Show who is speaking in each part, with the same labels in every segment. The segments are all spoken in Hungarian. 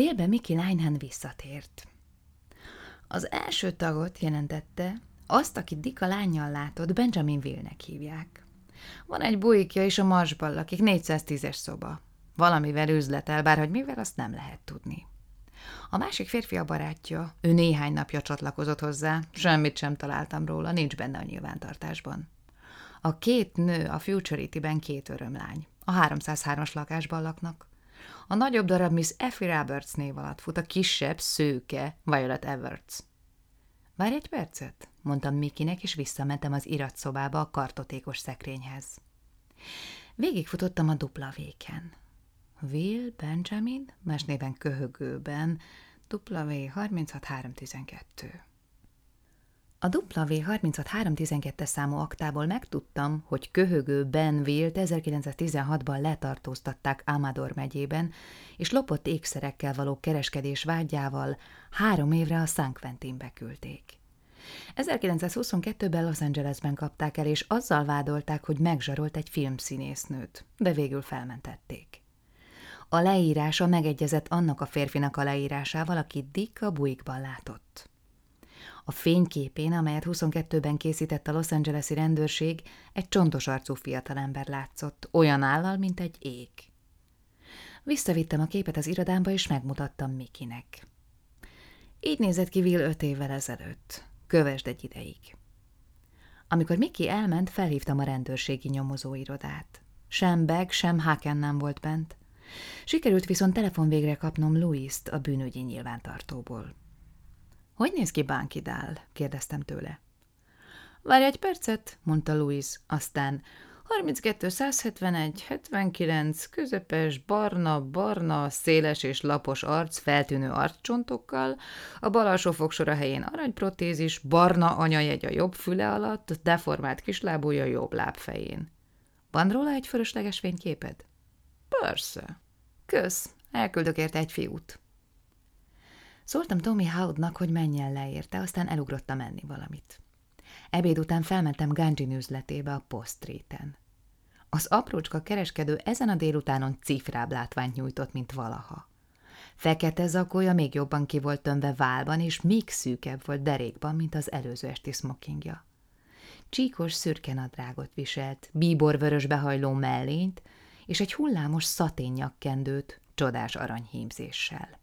Speaker 1: Délben Mickey Linehan visszatért. Az első tagot jelentette, azt, akit Dika lányjal látott, Benjamin Willnek hívják. Van egy bujikja is a marsban lakik, 410-es szoba. Valamivel üzletel, bár hogy mivel, azt nem lehet tudni. A másik férfi a barátja, ő néhány napja csatlakozott hozzá, semmit sem találtam róla, nincs benne a nyilvántartásban. A két nő a Futurity-ben két örömlány. A 303-as lakásban laknak. A nagyobb darab Miss Effie Roberts név alatt fut, a kisebb, szőke Violet Everts. Várj egy percet, mondtam Mikinek, és visszamentem az iratszobába a kartotékos szekrényhez. Végigfutottam a dupla véken. Will Benjamin, más néven köhögőben, W36312. A W36312-es számú aktából megtudtam, hogy köhögő Ben Willt 1916-ban letartóztatták Amador megyében, és lopott ékszerekkel való kereskedés vágyával három évre a San Quentinbe küldték. 1922-ben Los Angelesben kapták el, és azzal vádolták, hogy megzsarolt egy filmszínésznőt, de végül felmentették. A leírása megegyezett annak a férfinak a leírásával, akit Dick a bujikban látott. A fényképén, amelyet 22-ben készített a Los Angeles-i rendőrség, egy csontos arcú fiatalember látszott, olyan állal, mint egy ég. Visszavittem a képet az irodámba, és megmutattam Mikinek. Így nézett ki Will öt évvel ezelőtt. Kövesd egy ideig. Amikor Miki elment, felhívtam a rendőrségi nyomozóirodát. Sem Beg, sem Haken nem volt bent. Sikerült viszont telefonvégre kapnom Louis-t a bűnügyi nyilvántartóból. Hogy néz ki Bánkidál? kérdeztem tőle. Várj egy percet, mondta Louis, aztán 32, 171, 79, közepes, barna, barna, széles és lapos arc, feltűnő arccsontokkal, a bal alsó fogsora helyén aranyprotézis, barna anyajegy a jobb füle alatt, deformált kislábúja jobb lábfején. Van róla egy fölösleges fényképed? Persze. Kösz, elküldök érte egy fiút. Szóltam Tommy Howdnak, hogy menjen le érte, aztán elugrottam menni valamit. Ebéd után felmentem Ganjin üzletébe a Post Street-en. Az aprócska kereskedő ezen a délutánon cifrább látványt nyújtott, mint valaha. Fekete zakója még jobban ki volt tömve válban, és még szűkebb volt derékban, mint az előző esti smokingja. Csíkos szürke nadrágot viselt, bíborvörös behajló mellényt, és egy hullámos szaténnyakkendőt csodás aranyhímzéssel.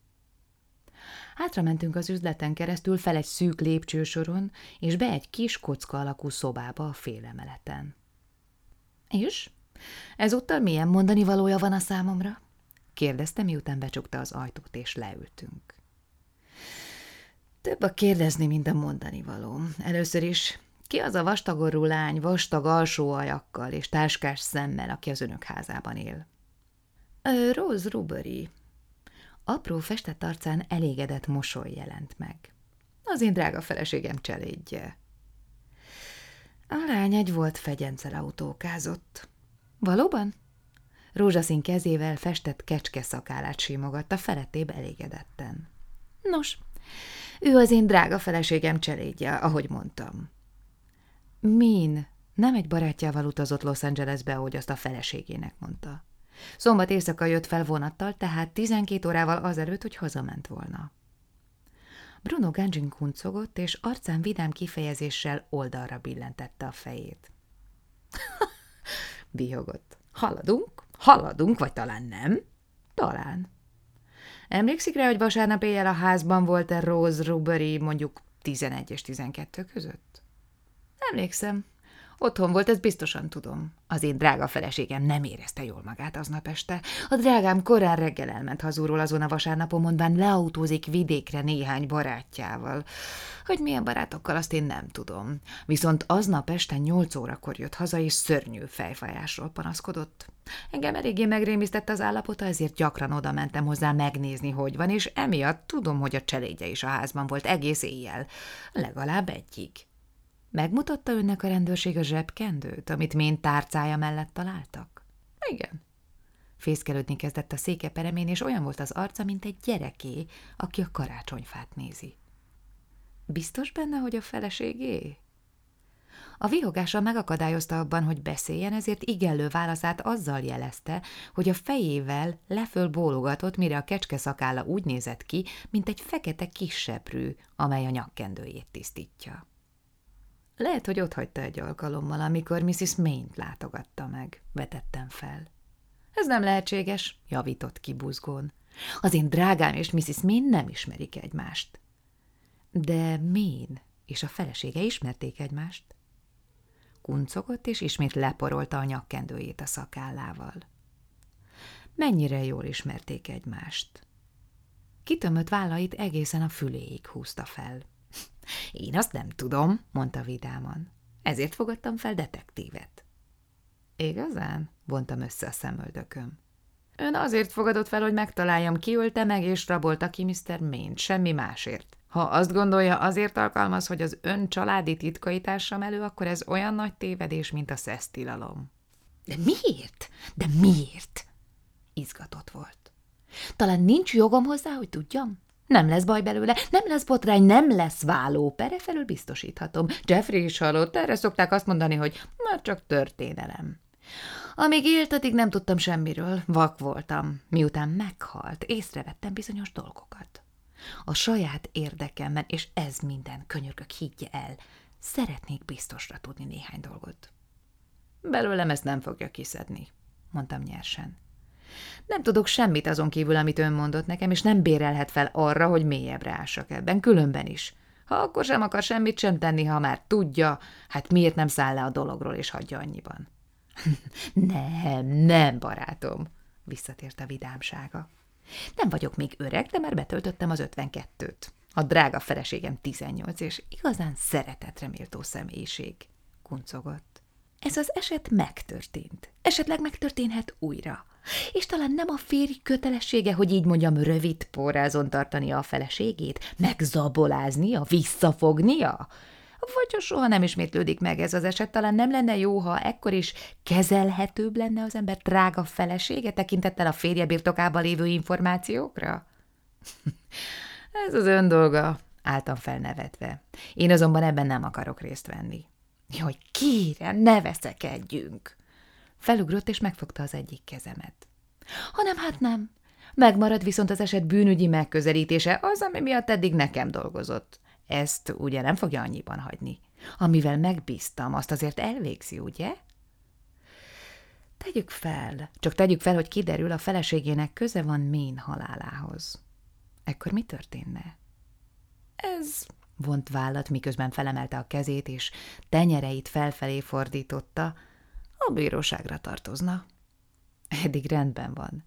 Speaker 1: Hátra mentünk az üzleten keresztül fel egy szűk lépcsősoron, és be egy kis kocka alakú szobába a félemeleten. És? Ezúttal milyen mondani valója van a számomra? kérdezte, miután becsukta az ajtót, és leültünk. Több a kérdezni, mint a mondani való. Először is, ki az a vastagorú lány, vastag alsó ajakkal és táskás szemmel, aki az önök házában él? Rose Rubery. Apró festett arcán elégedett mosoly jelent meg. Az én drága feleségem cselédje. A lány egy volt fegyencel autókázott. Valóban? Rózsaszín kezével festett kecske szakálát simogatta felettébb elégedetten. Nos, ő az én drága feleségem cselédje, ahogy mondtam. Min nem egy barátjával utazott Los Angelesbe, ahogy azt a feleségének mondta. Szombat éjszaka jött fel vonattal, tehát 12 órával azelőtt, hogy hazament volna. Bruno Ganjin kuncogott, és arcán vidám kifejezéssel oldalra billentette a fejét. Bihogott. Haladunk? Haladunk, vagy talán nem? Talán. Emlékszik rá, hogy vasárnap éjjel a házban volt-e Rose Rubery mondjuk 11 és 12 között? Emlékszem, Otthon volt, ezt biztosan tudom. Az én drága feleségem nem érezte jól magát aznap este. A drágám korán reggel elment hazúról azon a vasárnapon, mondván leautózik vidékre néhány barátjával. Hogy milyen barátokkal, azt én nem tudom. Viszont aznap este nyolc órakor jött haza, és szörnyű fejfájásról panaszkodott. Engem eléggé megrémisztett az állapota, ezért gyakran oda mentem hozzá megnézni, hogy van, és emiatt tudom, hogy a cselédje is a házban volt egész éjjel. Legalább egyig. Megmutatta önnek a rendőrség a zsebkendőt, amit Mén tárcája mellett találtak? Igen. Fészkelődni kezdett a székeperemén, és olyan volt az arca, mint egy gyereké, aki a karácsonyfát nézi. Biztos benne, hogy a feleségé? A vihogása megakadályozta abban, hogy beszéljen, ezért igenlő válaszát azzal jelezte, hogy a fejével leföl bólogatott, mire a kecske szakálla úgy nézett ki, mint egy fekete kisebrű, amely a nyakkendőjét tisztítja. Lehet, hogy ott hagyta egy alkalommal, amikor Mrs. Main-t látogatta meg, vetettem fel. Ez nem lehetséges, javított ki buzgón. Az én drágám és Mrs. Main nem ismerik egymást. De Main és a felesége ismerték egymást. Kuncogott, és ismét leporolta a nyakkendőjét a szakállával. Mennyire jól ismerték egymást. Kitömött vállait egészen a füléig húzta fel. Én azt nem tudom, mondta vidáman. Ezért fogadtam fel detektívet. Igazán? vontam össze a szemöldököm. Ön azért fogadott fel, hogy megtaláljam, ki ölte meg és rabolta ki Mr. Main, semmi másért. Ha azt gondolja, azért alkalmaz, hogy az ön családi titkait társam elő, akkor ez olyan nagy tévedés, mint a szesztilalom. De miért? De miért? Izgatott volt. Talán nincs jogom hozzá, hogy tudjam? Nem lesz baj belőle, nem lesz botrány, nem lesz váló, pere felül biztosíthatom. Jeffrey is hallott, erre szokták azt mondani, hogy már csak történelem. Amíg élt, addig nem tudtam semmiről, vak voltam. Miután meghalt, észrevettem bizonyos dolgokat. A saját érdekemben, és ez minden könyörgök higgye el, szeretnék biztosra tudni néhány dolgot. Belőlem ezt nem fogja kiszedni, mondtam nyersen. Nem tudok semmit azon kívül, amit ön mondott nekem, és nem bérelhet fel arra, hogy mélyebbre ássak ebben, különben is. Ha akkor sem akar semmit sem tenni, ha már tudja, hát miért nem száll le a dologról, és hagyja annyiban? nem, nem, barátom, visszatért a vidámsága. Nem vagyok még öreg, de már betöltöttem az ötvenkettőt. A drága feleségem 18, és igazán szeretetre méltó személyiség, kuncogott. Ez az eset megtörtént. Esetleg megtörténhet újra. És talán nem a férj kötelessége, hogy így mondjam, rövid porrázon tartania a feleségét, megzaboláznia, visszafognia? Vagy ha soha nem ismétlődik meg ez az eset, talán nem lenne jó, ha ekkor is kezelhetőbb lenne az ember drága felesége tekintettel a férje birtokában lévő információkra? ez az ön dolga, álltam felnevetve. Én azonban ebben nem akarok részt venni. Jaj, kérem, ne veszekedjünk! Felugrott és megfogta az egyik kezemet. Hanem hát nem. Megmarad viszont az eset bűnügyi megközelítése, az, ami miatt eddig nekem dolgozott. Ezt ugye nem fogja annyiban hagyni. Amivel megbíztam, azt azért elvégzi, ugye? Tegyük fel, csak tegyük fel, hogy kiderül, a feleségének köze van Mén halálához. Ekkor mi történne? Ez vont vállat, miközben felemelte a kezét, és tenyereit felfelé fordította, a bíróságra tartozna. Eddig rendben van.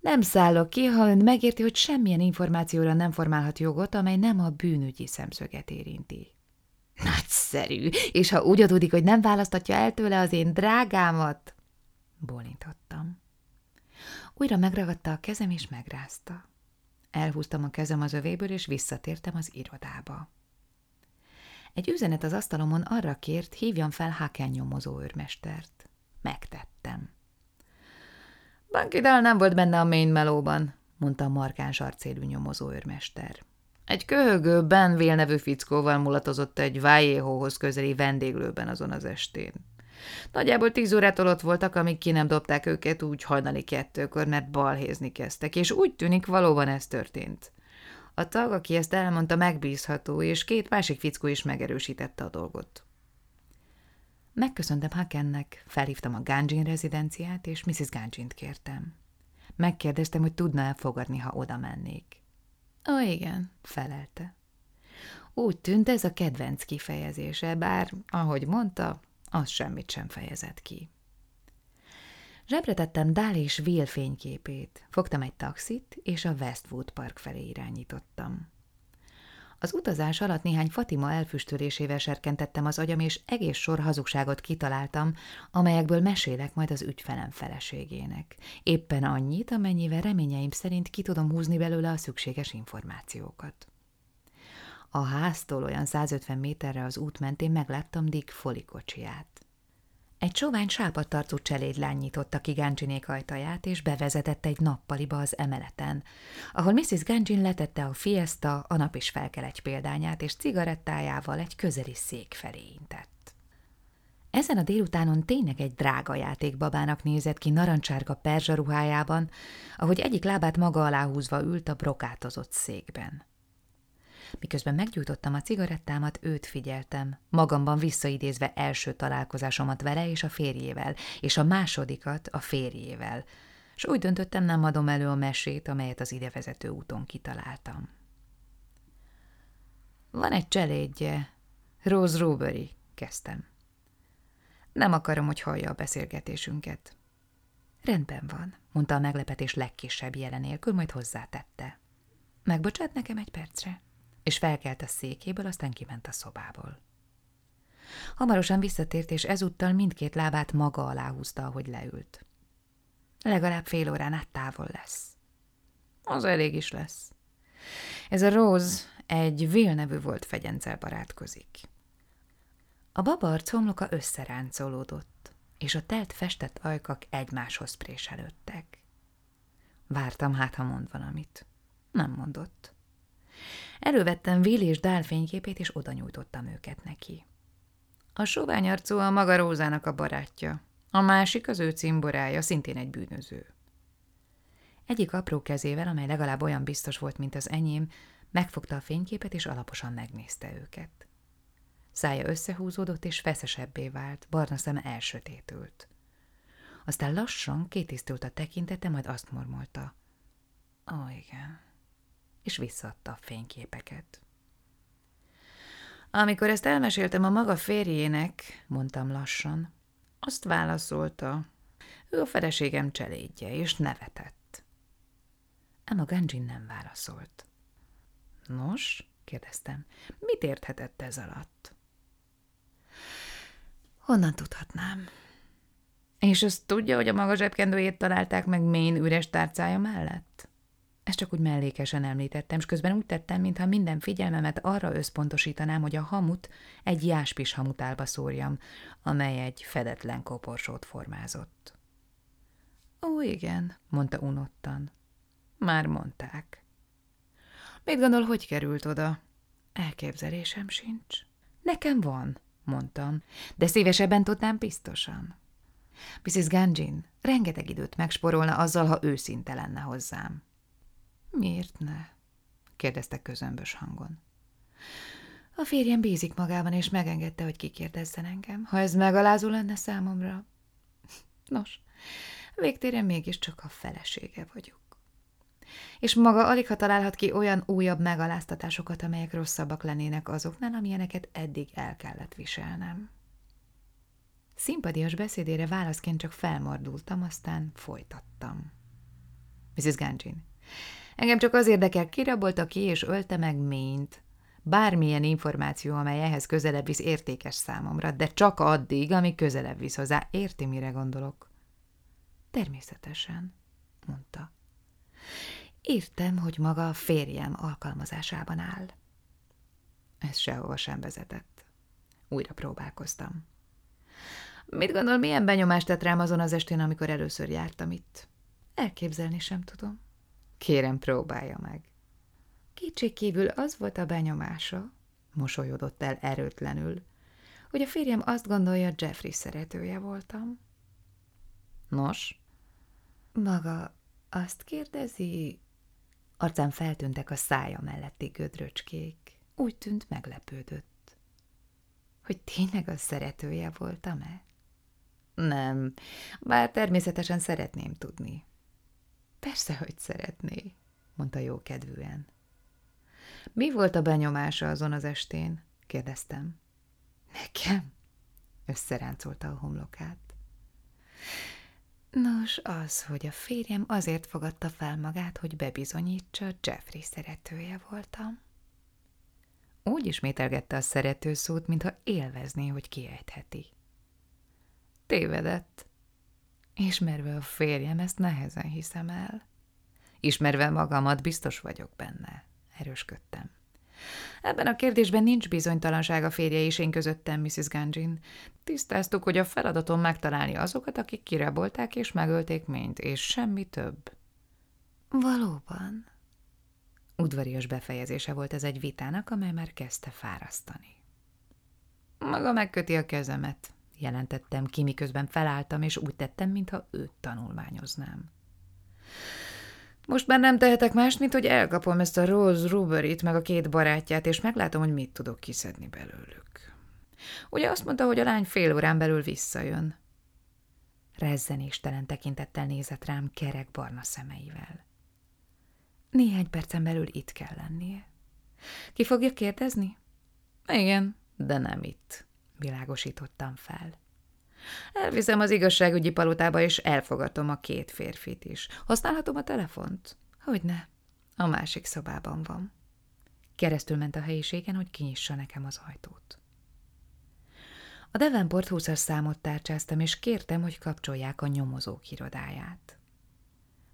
Speaker 1: Nem szállok ki, ha ön megérti, hogy semmilyen információra nem formálhat jogot, amely nem a bűnügyi szemszöget érinti. Nagyszerű, és ha úgy adódik, hogy nem választatja el tőle az én drágámat, bólintottam. Újra megragadta a kezem, és megrázta. Elhúztam a kezem az övéből, és visszatértem az irodába. Egy üzenet az asztalomon arra kért, hívjam fel Haken nyomozó őrmestert. Megtettem. Bankidál nem volt benne a main melóban, mondta a markáns arcélű nyomozó őrmester. Egy köhögő Ben Vél nevű fickóval mulatozott egy Vájéhóhoz közeli vendéglőben azon az estén. Nagyjából tíz órától ott voltak, amíg ki nem dobták őket úgy hajnali kettőkor, mert balhézni kezdtek, és úgy tűnik valóban ez történt. A tag, aki ezt elmondta, megbízható, és két másik fickó is megerősítette a dolgot. Megköszöntem Hakennek, felhívtam a Ganjin rezidenciát, és Mrs. Ganjint kértem. Megkérdeztem, hogy tudna elfogadni, ha oda mennék. Ó, igen, felelte. Úgy tűnt ez a kedvenc kifejezése, bár, ahogy mondta, az semmit sem fejezett ki. Zsebre tettem Dál és Will fényképét, fogtam egy taxit, és a Westwood Park felé irányítottam. Az utazás alatt néhány Fatima elfüstölésével serkentettem az agyam, és egész sor hazugságot kitaláltam, amelyekből mesélek majd az ügyfelem feleségének. Éppen annyit, amennyivel reményeim szerint ki tudom húzni belőle a szükséges információkat. A háztól olyan 150 méterre az út mentén megláttam Dick folikocsiját. Egy sovány sápadtarcú cselédlány nyitotta ki Gancsinék ajtaját, és bevezetett egy nappaliba az emeleten, ahol Mrs. Gancsin letette a fiesta, a nap is felkel egy példányát, és cigarettájával egy közeli szék felé intett. Ezen a délutánon tényleg egy drága játékbabának nézett ki narancsárga perzsa ruhájában, ahogy egyik lábát maga alá húzva ült a brokátozott székben. Miközben meggyújtottam a cigarettámat, őt figyeltem, magamban visszaidézve első találkozásomat vele és a férjével, és a másodikat a férjével, és úgy döntöttem, nem adom elő a mesét, amelyet az idevezető úton kitaláltam. Van egy cselédje, Rose Rubery, kezdtem. Nem akarom, hogy hallja a beszélgetésünket. Rendben van, mondta a meglepetés legkisebb jelenélkül, majd hozzátette. Megbocsát nekem egy percre? És felkelt a székéből, aztán kiment a szobából. Hamarosan visszatért, és ezúttal mindkét lábát maga alá húzta, ahogy leült. Legalább fél órán át távol lesz. Az elég is lesz. Ez a Rose egy Will nevű volt fegyencel barátkozik. A babarc homloka összeráncolódott, és a telt festett ajkak egymáshoz préselődtek. Vártam, hát ha mond valamit. Nem mondott. Elővettem Will és Dál fényképét, és oda nyújtottam őket neki. A sovány arcú a maga Rózának a barátja, a másik az ő cimborája, szintén egy bűnöző. Egyik apró kezével, amely legalább olyan biztos volt, mint az enyém, megfogta a fényképet, és alaposan megnézte őket. Szája összehúzódott, és feszesebbé vált, barna szeme elsötétült. Aztán lassan kétisztült a tekintete, majd azt mormolta. Ó, oh, igen. És visszaadta a fényképeket. Amikor ezt elmeséltem a maga férjének, mondtam lassan, azt válaszolta, ő a feleségem cselédje, és nevetett. Emma Ganjin nem válaszolt. Nos, kérdeztem, mit érthetett ez alatt? Honnan tudhatnám? És azt tudja, hogy a maga zsebkendőjét találták meg mén üres tárcája mellett? Ezt csak úgy mellékesen említettem, és közben úgy tettem, mintha minden figyelmemet arra összpontosítanám, hogy a hamut egy jáspis hamutálba szórjam, amely egy fedetlen koporsót formázott. Ó, igen, mondta unottan. Már mondták. Mit gondol, hogy került oda? Elképzelésem sincs. Nekem van, mondtam, de szívesebben tudnám biztosan. Mrs. Ganjin rengeteg időt megsporolna azzal, ha őszinte lenne hozzám. Miért ne? kérdezte közömbös hangon. A férjem bízik magában, és megengedte, hogy kikérdezzen engem, ha ez megalázó lenne számomra. Nos, végtérem mégiscsak a felesége vagyok. És maga alig ha találhat ki olyan újabb megaláztatásokat, amelyek rosszabbak lennének azoknál, amilyeneket eddig el kellett viselnem. Szimpadias beszédére válaszként csak felmordultam, aztán folytattam. Mrs. Ganjin, Engem csak az érdekel, kirabolta ki és ölte meg ményt. Bármilyen információ, amely ehhez közelebb visz, értékes számomra, de csak addig, ami közelebb visz hozzá. Érti, mire gondolok? Természetesen, mondta. Értem, hogy maga a férjem alkalmazásában áll. Ez sehova sem vezetett. Újra próbálkoztam. Mit gondol, milyen benyomást tett rám azon az estén, amikor először jártam itt? Elképzelni sem tudom. Kérem, próbálja meg. Kétségkívül az volt a benyomása, mosolyodott el erőtlenül, hogy a férjem azt gondolja, Jeffrey szeretője voltam. Nos? Maga azt kérdezi? Arcán feltűntek a szája melletti gödröcskék. Úgy tűnt meglepődött. Hogy tényleg a szeretője voltam-e? Nem, bár természetesen szeretném tudni. Persze, hogy szeretné, mondta jó kedvűen. Mi volt a benyomása azon az estén? kérdeztem. Nekem? Összeráncolta a homlokát. Nos, az, hogy a férjem azért fogadta fel magát, hogy bebizonyítsa, Jeffrey szeretője voltam. Úgy ismételgette a szerető szót, mintha élvezné, hogy kiejtheti. Tévedett, Ismerve a férjem, ezt nehezen hiszem el. Ismerve magamat, biztos vagyok benne. Erősködtem. Ebben a kérdésben nincs bizonytalanság a férje és én közöttem, Mrs. Ganjin. Tisztáztuk, hogy a feladatom megtalálni azokat, akik kirabolták és megölték ményt, és semmi több. Valóban. Udvarias befejezése volt ez egy vitának, amely már kezdte fárasztani. Maga megköti a kezemet, jelentettem ki, miközben felálltam, és úgy tettem, mintha őt tanulmányoznám. Most már nem tehetek más, mint hogy elkapom ezt a Rose Ruberit, meg a két barátját, és meglátom, hogy mit tudok kiszedni belőlük. Ugye azt mondta, hogy a lány fél órán belül visszajön. Rezzenéstelen tekintettel nézett rám kerek barna szemeivel. Néhány percen belül itt kell lennie. Ki fogja kérdezni? Igen, de nem itt, világosítottam fel. Elviszem az igazságügyi palotába, és elfogadom a két férfit is. Használhatom a telefont? Hogyne. A másik szobában van. Keresztül ment a helyiségen, hogy kinyissa nekem az ajtót. A Devenport 20 számot tárcsáztam, és kértem, hogy kapcsolják a nyomozók irodáját.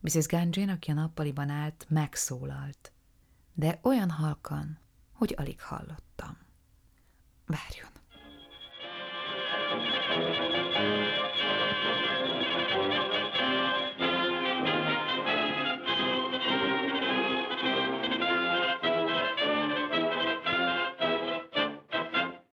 Speaker 1: Mrs. Ganjin, aki a nappaliban állt, megszólalt, de olyan halkan, hogy alig hallottam. Várjon. Thank you.